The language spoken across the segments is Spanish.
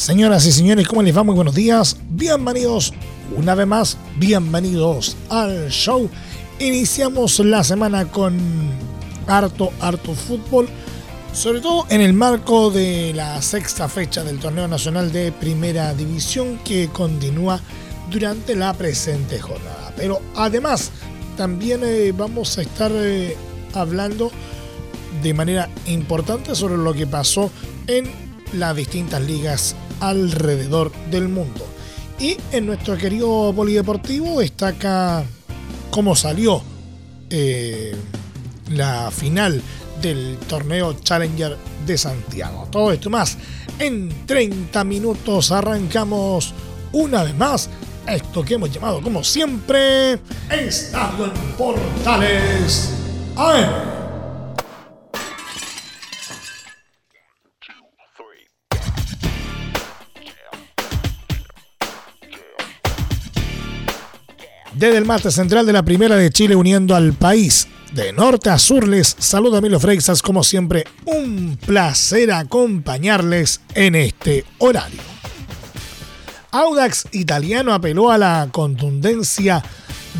Señoras y señores, ¿cómo les va? Muy buenos días. Bienvenidos una vez más, bienvenidos al show. Iniciamos la semana con harto, harto fútbol, sobre todo en el marco de la sexta fecha del torneo nacional de primera división que continúa durante la presente jornada. Pero además, también eh, vamos a estar eh, hablando de manera importante sobre lo que pasó en las distintas ligas alrededor del mundo. Y en nuestro querido polideportivo destaca cómo salió eh, la final del torneo Challenger de Santiago. Todo esto más en 30 minutos arrancamos una vez más esto que hemos llamado como siempre Estadio en Portales AM. Desde el mate central de la Primera de Chile uniendo al país de norte a sur les saluda Emilio Freixas como siempre un placer acompañarles en este horario. Audax italiano apeló a la contundencia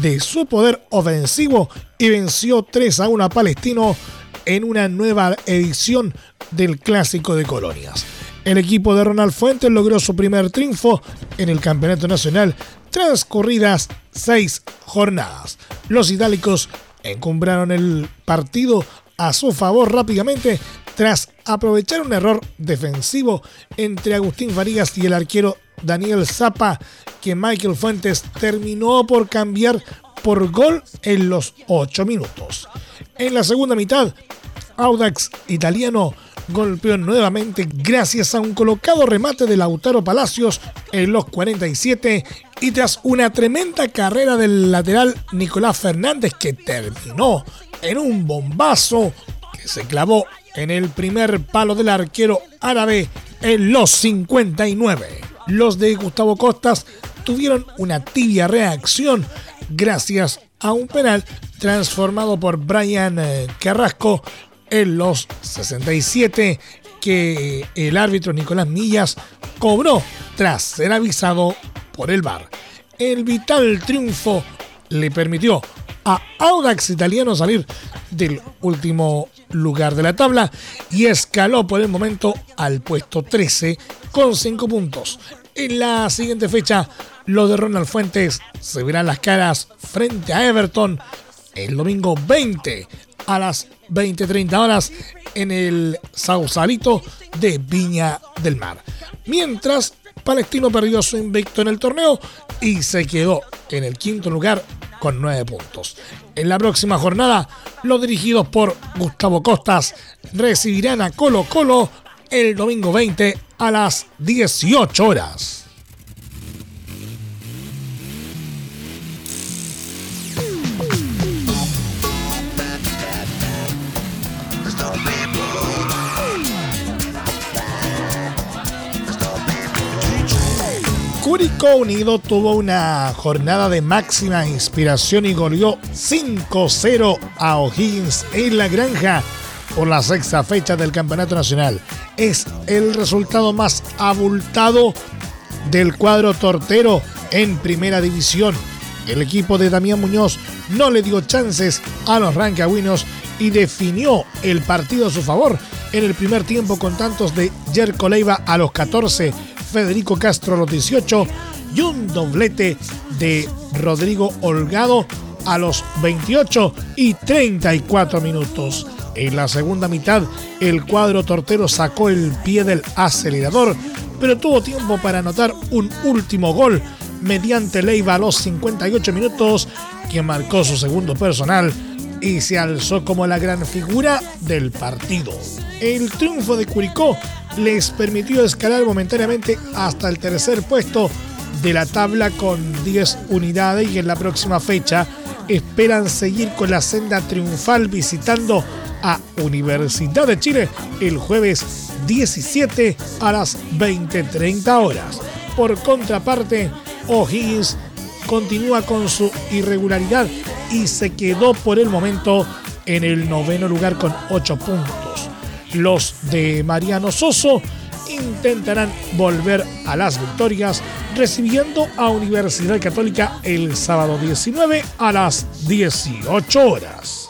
de su poder ofensivo y venció 3 a 1 a Palestino en una nueva edición del Clásico de Colonias. El equipo de Ronald Fuentes logró su primer triunfo en el Campeonato Nacional transcurridas seis jornadas. Los itálicos encumbraron el partido a su favor rápidamente tras aprovechar un error defensivo entre Agustín Farías y el arquero Daniel Zapa que Michael Fuentes terminó por cambiar por gol en los ocho minutos. En la segunda mitad, Audax italiano golpeó nuevamente gracias a un colocado remate de Lautaro Palacios en los 47 y tras una tremenda carrera del lateral Nicolás Fernández que terminó en un bombazo que se clavó en el primer palo del arquero árabe en los 59. Los de Gustavo Costas tuvieron una tibia reacción gracias a un penal transformado por Brian eh, Carrasco en los 67 que el árbitro Nicolás Millas cobró tras ser avisado por el VAR. El vital triunfo le permitió a Audax Italiano salir del último lugar de la tabla y escaló por el momento al puesto 13 con 5 puntos. En la siguiente fecha, los de Ronald Fuentes se verán las caras frente a Everton el domingo 20 a las 20-30 horas en el Sausalito de Viña del Mar. Mientras, Palestino perdió su invicto en el torneo y se quedó en el quinto lugar con 9 puntos. En la próxima jornada, los dirigidos por Gustavo Costas recibirán a Colo Colo el domingo 20 a las 18 horas. Curicó Unido tuvo una jornada de máxima inspiración y goleó 5-0 a O'Higgins en la granja por la sexta fecha del Campeonato Nacional. Es el resultado más abultado del cuadro tortero en primera división. El equipo de Damián Muñoz no le dio chances a los rancagüinos y definió el partido a su favor en el primer tiempo con tantos de Jerko Leiva a los 14 Federico Castro a los 18 y un doblete de Rodrigo Holgado a los 28 y 34 minutos. En la segunda mitad, el cuadro tortero sacó el pie del acelerador, pero tuvo tiempo para anotar un último gol mediante Leiva a los 58 minutos, que marcó su segundo personal y se alzó como la gran figura del partido. El triunfo de Curicó les permitió escalar momentáneamente hasta el tercer puesto de la tabla con 10 unidades y en la próxima fecha esperan seguir con la senda triunfal visitando a Universidad de Chile el jueves 17 a las 20.30 horas. Por contraparte, O'Higgins continúa con su irregularidad y se quedó por el momento en el noveno lugar con 8 puntos. Los de Mariano Soso intentarán volver a las victorias recibiendo a Universidad Católica el sábado 19 a las 18 horas.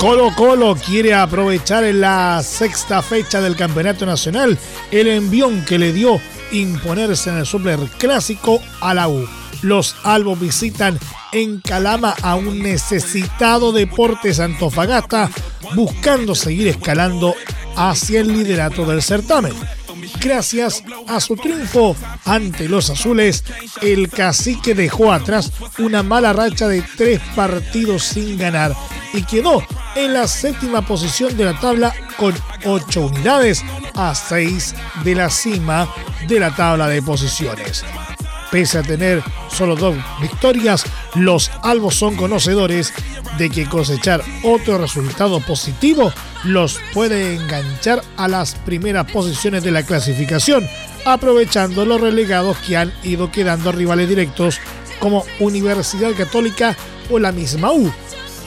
Colo Colo quiere aprovechar en la sexta fecha del Campeonato Nacional el envión que le dio imponerse en el Super Clásico a la U. Los albos visitan en Calama a un necesitado Deportes Antofagasta buscando seguir escalando hacia el liderato del certamen. Gracias a su triunfo ante los azules, el cacique dejó atrás una mala racha de tres partidos sin ganar y quedó en la séptima posición de la tabla con ocho unidades a seis de la cima de la tabla de posiciones. Pese a tener solo dos victorias, los albos son conocedores de que cosechar otro resultado positivo los puede enganchar a las primeras posiciones de la clasificación, aprovechando los relegados que han ido quedando rivales directos como Universidad Católica o la misma U.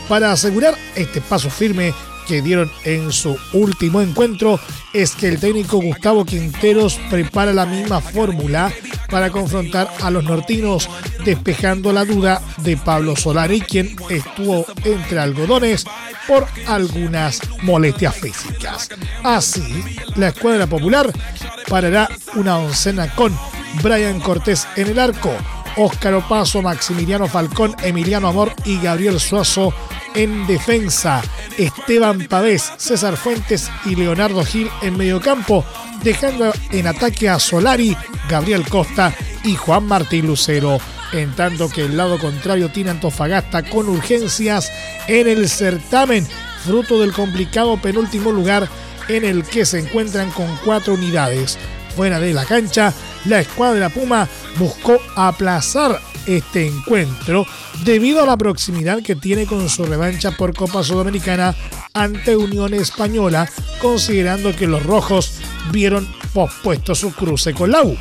Para asegurar este paso firme que dieron en su último encuentro es que el técnico Gustavo Quinteros prepara la misma fórmula para confrontar a los nortinos, despejando la duda de Pablo Solari, quien estuvo entre algodones por algunas molestias físicas. Así, la escuadra popular parará una oncena con Brian Cortés en el arco, Óscar Opaso, Maximiliano Falcón, Emiliano Amor y Gabriel Suazo en defensa. Esteban Pavés, César Fuentes y Leonardo Gil en mediocampo, dejando en ataque a Solari, Gabriel Costa y Juan Martín Lucero. En tanto que el lado contrario tiene Antofagasta con urgencias en el certamen, fruto del complicado penúltimo lugar en el que se encuentran con cuatro unidades. Fuera de la cancha, la escuadra Puma buscó aplazar este encuentro debido a la proximidad que tiene con su revancha por Copa Sudamericana ante Unión Española, considerando que los rojos vieron pospuesto su cruce con la U.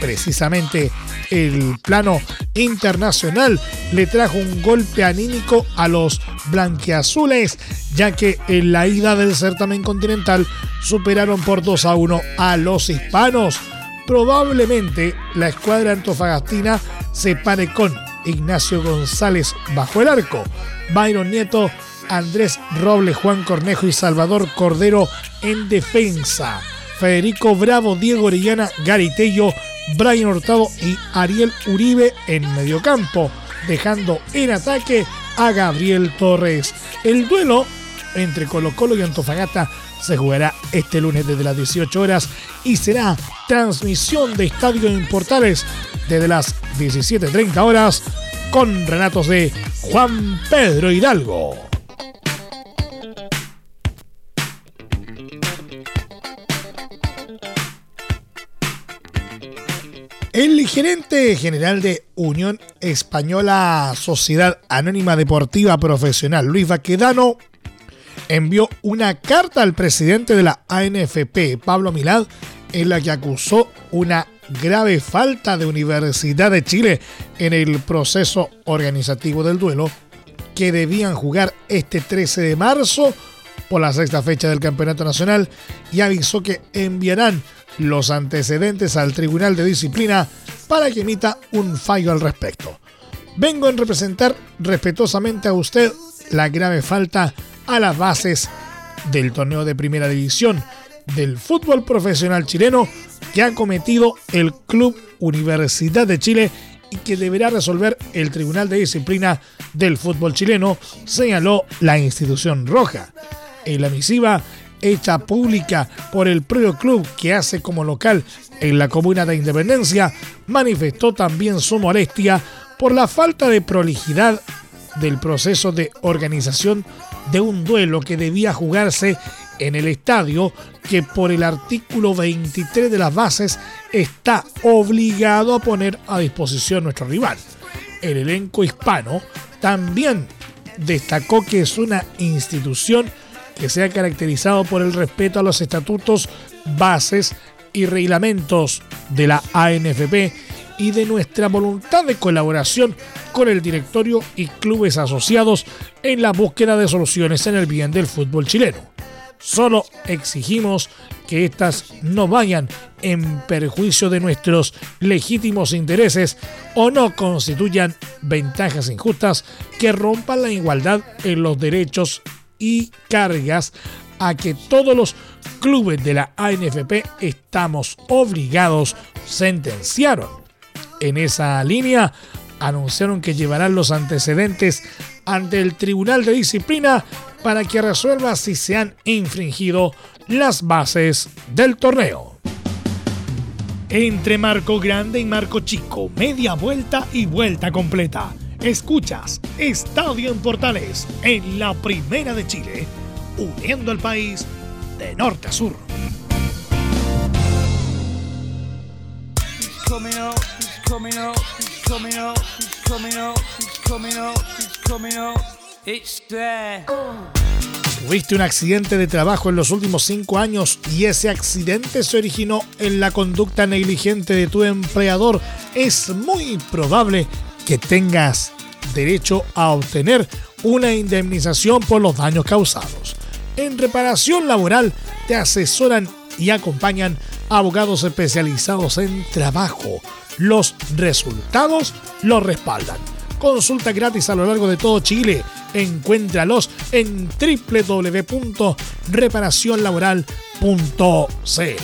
Precisamente el plano internacional. Le trajo un golpe anímico a los blanqueazules, ya que en la ida del certamen continental superaron por 2 a 1 a los hispanos. Probablemente la escuadra antofagastina se pare con Ignacio González bajo el arco, Byron Nieto, Andrés Robles, Juan Cornejo y Salvador Cordero en defensa, Federico Bravo, Diego Orellana, Garitello, Brian Hurtado y Ariel Uribe en mediocampo, dejando en ataque a Gabriel Torres. El duelo entre Colo Colo y Antofagasta se jugará este lunes desde las 18 horas y será transmisión de Estadio Importales desde las 17.30 horas con relatos de Juan Pedro Hidalgo. El gerente general de Unión Española Sociedad Anónima Deportiva Profesional, Luis Baquedano, envió una carta al presidente de la ANFP, Pablo Milad, en la que acusó una grave falta de Universidad de Chile en el proceso organizativo del duelo que debían jugar este 13 de marzo por la sexta fecha del Campeonato Nacional y avisó que enviarán los antecedentes al Tribunal de Disciplina para que emita un fallo al respecto. Vengo en representar respetuosamente a usted la grave falta a las bases del torneo de primera división del fútbol profesional chileno que ha cometido el Club Universidad de Chile y que deberá resolver el Tribunal de Disciplina del Fútbol Chileno, señaló la institución roja. En la misiva hecha pública por el propio club que hace como local en la comuna de Independencia, manifestó también su molestia por la falta de prolijidad del proceso de organización de un duelo que debía jugarse en el estadio que por el artículo 23 de las bases está obligado a poner a disposición nuestro rival. El elenco hispano también destacó que es una institución que se ha caracterizado por el respeto a los estatutos, bases y reglamentos de la ANFP y de nuestra voluntad de colaboración con el directorio y clubes asociados en la búsqueda de soluciones en el bien del fútbol chileno. Solo exigimos que éstas no vayan en perjuicio de nuestros legítimos intereses o no constituyan ventajas injustas que rompan la igualdad en los derechos y cargas a que todos los clubes de la ANFP estamos obligados, sentenciaron en esa línea, anunciaron que llevarán los antecedentes ante el Tribunal de Disciplina para que resuelva si se han infringido las bases del torneo. Entre Marco Grande y Marco Chico, media vuelta y vuelta completa. Escuchas Estadio en Portales en la Primera de Chile, uniendo al país de norte a sur. Tuviste un accidente de trabajo en los últimos cinco años y ese accidente se originó en la conducta negligente de tu empleador. Es muy probable que tengas derecho a obtener una indemnización por los daños causados. En reparación laboral te asesoran y acompañan abogados especializados en trabajo. Los resultados los respaldan. Consulta gratis a lo largo de todo Chile. Encuéntralos en www.reparacionlaboral.cl.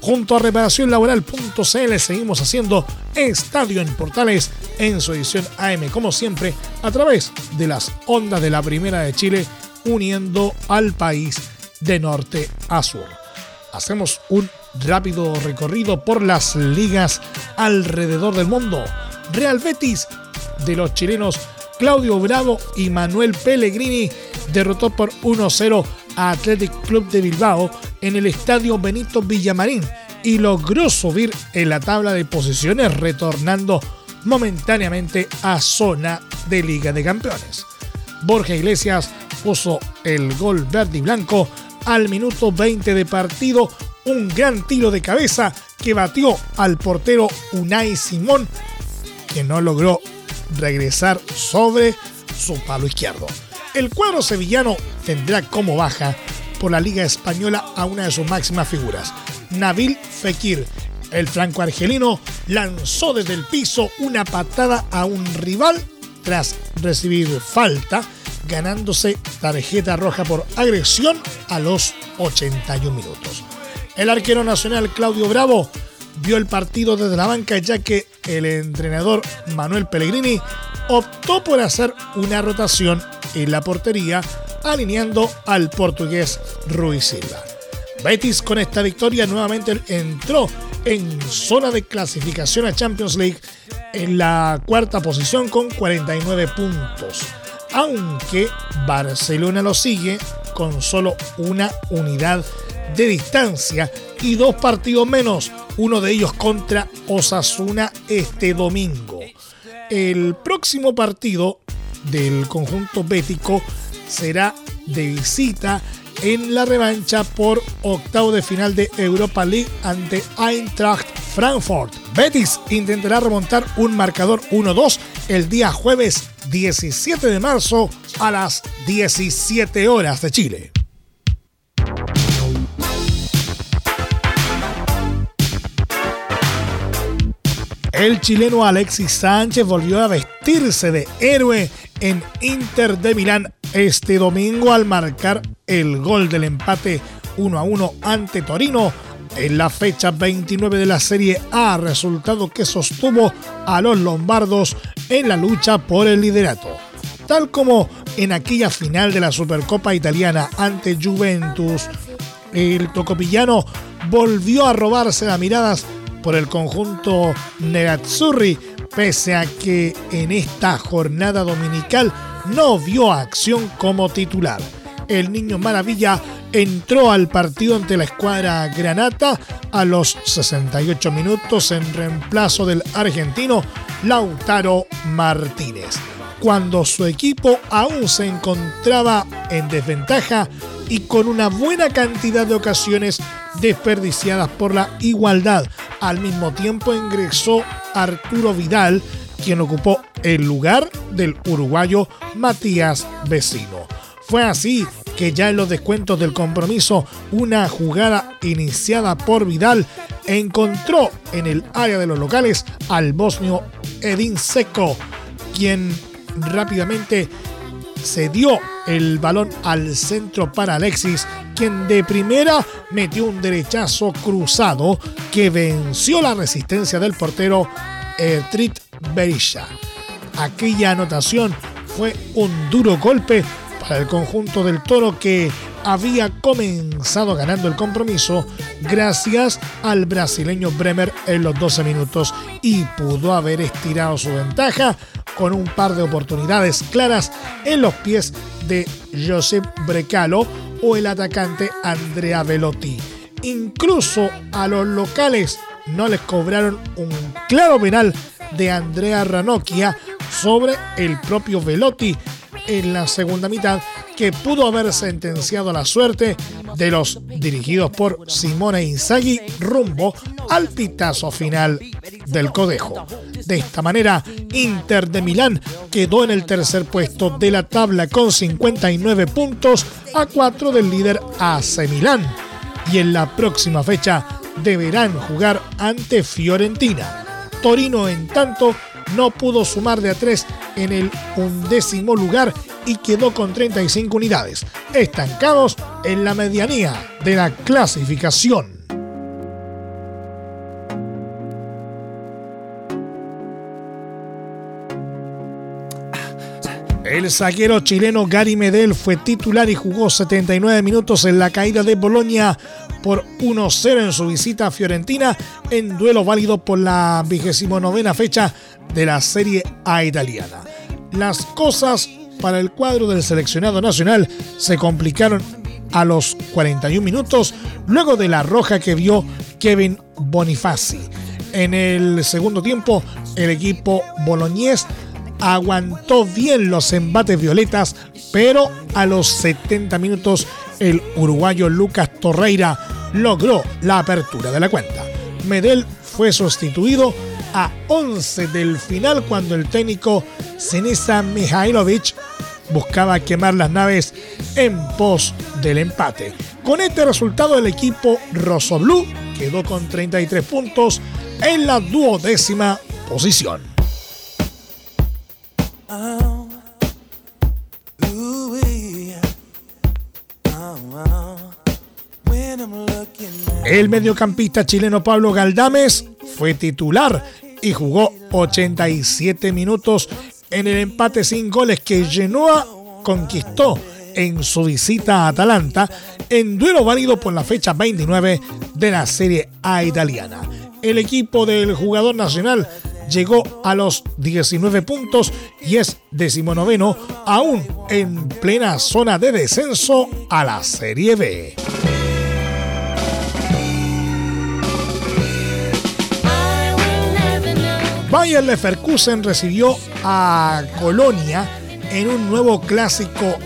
Junto a reparacionlaboral.cl seguimos haciendo Estadio en Portales en su edición AM, como siempre, a través de las ondas de la Primera de Chile, uniendo al país de norte a sur. Hacemos un rápido recorrido por las ligas alrededor del mundo. Real Betis de los chilenos Claudio Bravo y Manuel Pellegrini derrotó por 1-0 a Athletic Club de Bilbao en el estadio Benito Villamarín y logró subir en la tabla de posiciones retornando momentáneamente a zona de Liga de Campeones. Borja Iglesias puso el gol verde y blanco al minuto 20 de partido un gran tiro de cabeza que batió al portero Unai Simón, que no logró regresar sobre su palo izquierdo. El cuadro sevillano tendrá como baja por la Liga Española a una de sus máximas figuras, Nabil Fekir. El franco argelino lanzó desde el piso una patada a un rival tras recibir falta, ganándose tarjeta roja por agresión a los 81 minutos. El arquero nacional Claudio Bravo vio el partido desde la banca ya que el entrenador Manuel Pellegrini optó por hacer una rotación en la portería alineando al portugués Ruiz Silva. Betis con esta victoria nuevamente entró en zona de clasificación a Champions League en la cuarta posición con 49 puntos, aunque Barcelona lo sigue con solo una unidad de distancia y dos partidos menos, uno de ellos contra Osasuna este domingo. El próximo partido del conjunto bético será de visita en la revancha por octavo de final de Europa League ante Eintracht Frankfurt. Betis intentará remontar un marcador 1-2 el día jueves 17 de marzo a las 17 horas de Chile. El chileno Alexis Sánchez volvió a vestirse de héroe en Inter de Milán este domingo al marcar el gol del empate 1 a 1 ante Torino en la fecha 29 de la Serie A, resultado que sostuvo a los lombardos en la lucha por el liderato. Tal como en aquella final de la Supercopa Italiana ante Juventus, el tocopillano volvió a robarse las miradas por el conjunto Nerazzurri, pese a que en esta jornada dominical no vio acción como titular. El niño maravilla entró al partido ante la escuadra Granata a los 68 minutos en reemplazo del argentino Lautaro Martínez, cuando su equipo aún se encontraba en desventaja y con una buena cantidad de ocasiones desperdiciadas por la igualdad. Al mismo tiempo ingresó Arturo Vidal, quien ocupó el lugar del uruguayo Matías Vecino. Fue así que ya en los descuentos del compromiso, una jugada iniciada por Vidal encontró en el área de los locales al bosnio Edin Seco, quien rápidamente cedió el balón al centro para Alexis, quien de primera metió un derechazo cruzado que venció la resistencia del portero Ertrit Berisha. Aquella anotación fue un duro golpe para el conjunto del Toro que había comenzado ganando el compromiso gracias al brasileño Bremer en los 12 minutos y pudo haber estirado su ventaja con un par de oportunidades claras en los pies de Josep Brecalo o el atacante Andrea Velotti. Incluso a los locales no les cobraron un claro penal de Andrea Ranocchia sobre el propio Velotti en la segunda mitad que pudo haber sentenciado la suerte de los dirigidos por Simone Inzaghi rumbo al pitazo final del codejo. De esta manera, Inter de Milán quedó en el tercer puesto de la tabla con 59 puntos a 4 del líder AC Milán y en la próxima fecha deberán jugar ante Fiorentina. Torino, en tanto, no pudo sumar de a tres en el undécimo lugar y quedó con 35 unidades, estancados en la medianía de la clasificación. El saquero chileno Gary Medel fue titular y jugó 79 minutos en la caída de Bolonia por 1-0 en su visita a Fiorentina en duelo válido por la 29 fecha de la Serie A italiana. Las cosas para el cuadro del seleccionado nacional se complicaron a los 41 minutos luego de la roja que vio Kevin Bonifaci. En el segundo tiempo, el equipo boloñés aguantó bien los embates violetas, pero a los 70 minutos el uruguayo Lucas Torreira logró la apertura de la cuenta. Medel fue sustituido a 11 del final cuando el técnico Senesa Mihailovic buscaba quemar las naves en pos del empate. Con este resultado el equipo Blue quedó con 33 puntos en la duodécima posición. El mediocampista chileno Pablo Galdames fue titular y jugó 87 minutos en el empate sin goles que Genoa conquistó en su visita a Atalanta en duelo válido por la fecha 29 de la Serie A italiana. El equipo del jugador nacional llegó a los 19 puntos y es decimonoveno aún en plena zona de descenso a la Serie B. Bayern Leverkusen recibió a Colonia en un nuevo clásico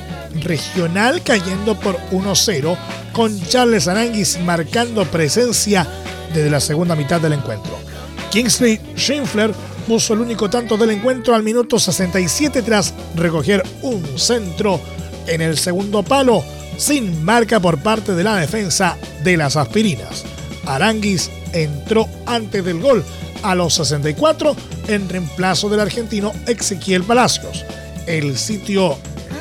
regional cayendo por 1-0 con Charles Aranguis marcando presencia desde la segunda mitad del encuentro. Kingsley Schindler puso el único tanto del encuentro al minuto 67 tras recoger un centro en el segundo palo sin marca por parte de la defensa de las aspirinas. Aranguis entró antes del gol a los 64 en reemplazo del argentino Ezequiel Palacios. El sitio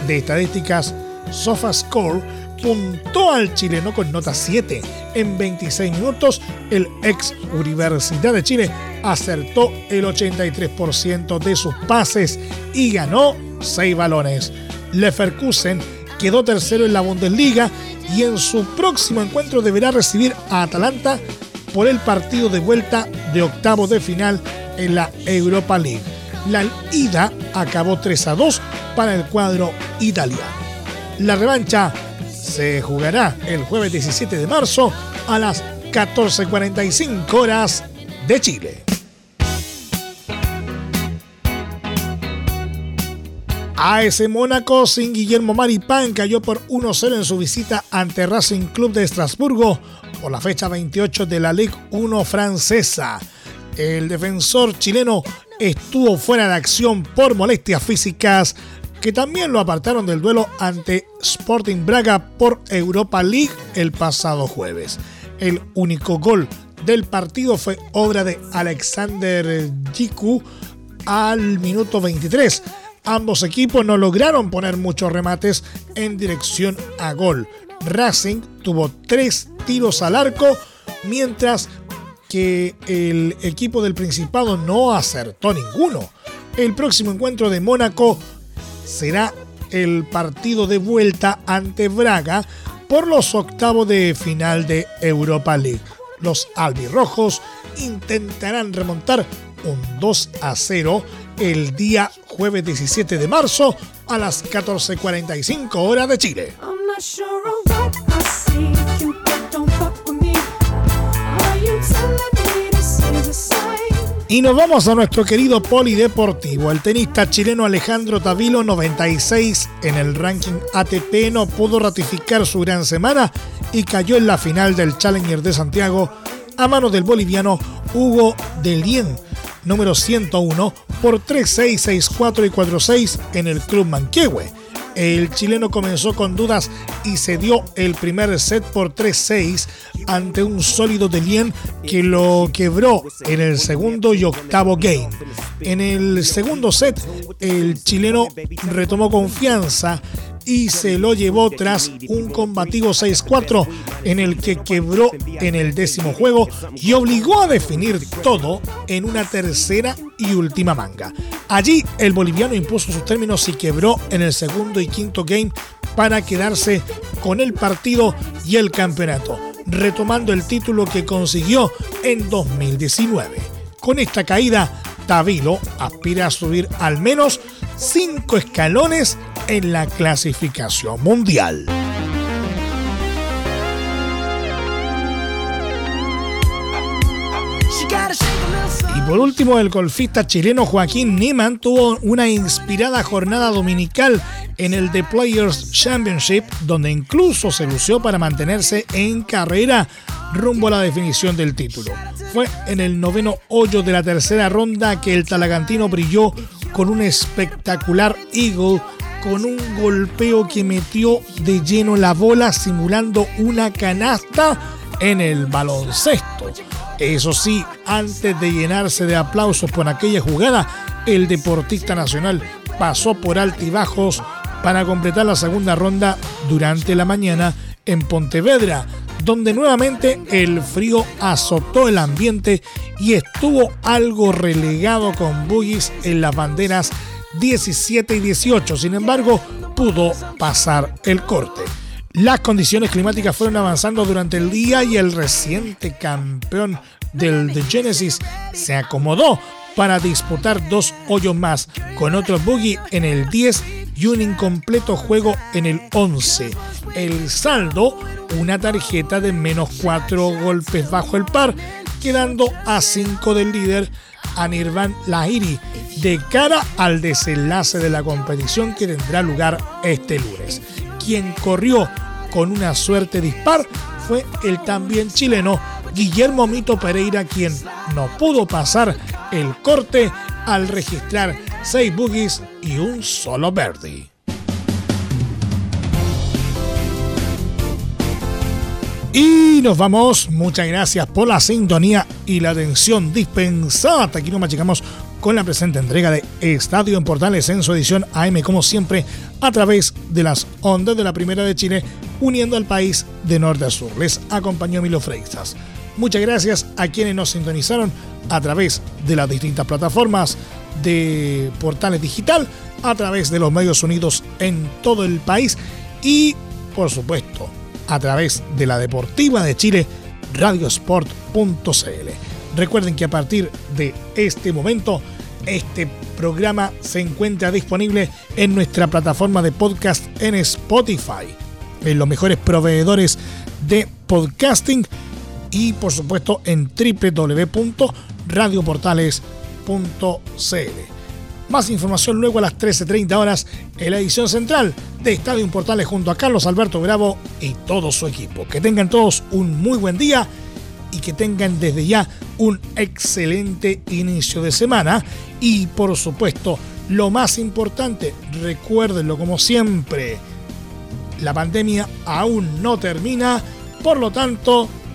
de estadísticas SofaScore puntó al chileno con nota 7. En 26 minutos, el ex Universidad de Chile acertó el 83% de sus pases y ganó 6 balones. Leverkusen quedó tercero en la Bundesliga y en su próximo encuentro deberá recibir a Atalanta por el partido de vuelta de octavo de final en la Europa League. La ida acabó 3 a 2 para el cuadro italiano. La revancha se jugará el jueves 17 de marzo a las 14.45 horas de Chile. AS Mónaco sin Guillermo Maripán cayó por 1-0 en su visita ante Racing Club de Estrasburgo por la fecha 28 de la Ligue 1 francesa. El defensor chileno estuvo fuera de acción por molestias físicas que también lo apartaron del duelo ante Sporting Braga por Europa League el pasado jueves. El único gol del partido fue obra de Alexander Jiku al minuto 23 Ambos equipos no lograron poner muchos remates en dirección a gol. Racing tuvo tres tiros al arco, mientras que el equipo del Principado no acertó ninguno. El próximo encuentro de Mónaco será el partido de vuelta ante Braga por los octavos de final de Europa League. Los albirrojos intentarán remontar un 2 a 0 el día jueves 17 de marzo a las 14.45 horas de Chile. Y nos vamos a nuestro querido polideportivo. El tenista chileno Alejandro Tavilo, 96 en el ranking ATP, no pudo ratificar su gran semana y cayó en la final del Challenger de Santiago a manos del boliviano Hugo Delien número 101 por 3-6, 6-4 y 4-6 en el Club Manquehue. El chileno comenzó con dudas y se dio el primer set por 3-6 ante un sólido Delien que lo quebró en el segundo y octavo game. En el segundo set, el chileno retomó confianza y se lo llevó tras un combativo 6-4 en el que quebró en el décimo juego y obligó a definir todo en una tercera y última manga. Allí el boliviano impuso sus términos y quebró en el segundo y quinto game para quedarse con el partido y el campeonato, retomando el título que consiguió en 2019. Con esta caída, Tavilo aspira a subir al menos cinco escalones en la clasificación mundial. Y por último, el golfista chileno Joaquín Niemann tuvo una inspirada jornada dominical en el The Players Championship, donde incluso se lució para mantenerse en carrera rumbo a la definición del título. Fue en el noveno hoyo de la tercera ronda que el talagantino brilló con un espectacular eagle con un golpeo que metió de lleno la bola simulando una canasta en el baloncesto. Eso sí, antes de llenarse de aplausos por aquella jugada, el deportista nacional pasó por altibajos para completar la segunda ronda durante la mañana en Pontevedra, donde nuevamente el frío azotó el ambiente y estuvo algo relegado con buggies en las banderas 17 y 18. Sin embargo, pudo pasar el corte. Las condiciones climáticas fueron avanzando durante el día y el reciente campeón del The Genesis se acomodó para disputar dos hoyos más, con otro buggy en el 10 y un incompleto juego en el 11. El saldo, una tarjeta de menos 4 golpes bajo el par, quedando a 5 del líder Anirvan Lahiri de cara al desenlace de la competición que tendrá lugar este lunes. Quien corrió con una suerte dispar fue el también chileno Guillermo Mito Pereira, quien no pudo pasar el corte al registrar seis boogies y un solo birdie. Y nos vamos. Muchas gracias por la sintonía y la atención dispensada. Aquí nos machicamos con la presente entrega de Estadio en Portales en su edición AM, como siempre, a través de las ondas de la Primera de Chile, uniendo al país de norte a sur. Les acompañó Milo Freixas. Muchas gracias a quienes nos sintonizaron a través de las distintas plataformas de Portales Digital, a través de los medios unidos en todo el país y, por supuesto, a través de la Deportiva de Chile, radiosport.cl. Recuerden que a partir de este momento, este programa se encuentra disponible en nuestra plataforma de podcast en Spotify, en los mejores proveedores de podcasting y por supuesto en www.radioportales.cl. Más información luego a las 13.30 horas en la edición central de Estadio Portales junto a Carlos Alberto Bravo y todo su equipo. Que tengan todos un muy buen día y que tengan desde ya un excelente inicio de semana. Y por supuesto, lo más importante, recuérdenlo como siempre, la pandemia aún no termina, por lo tanto,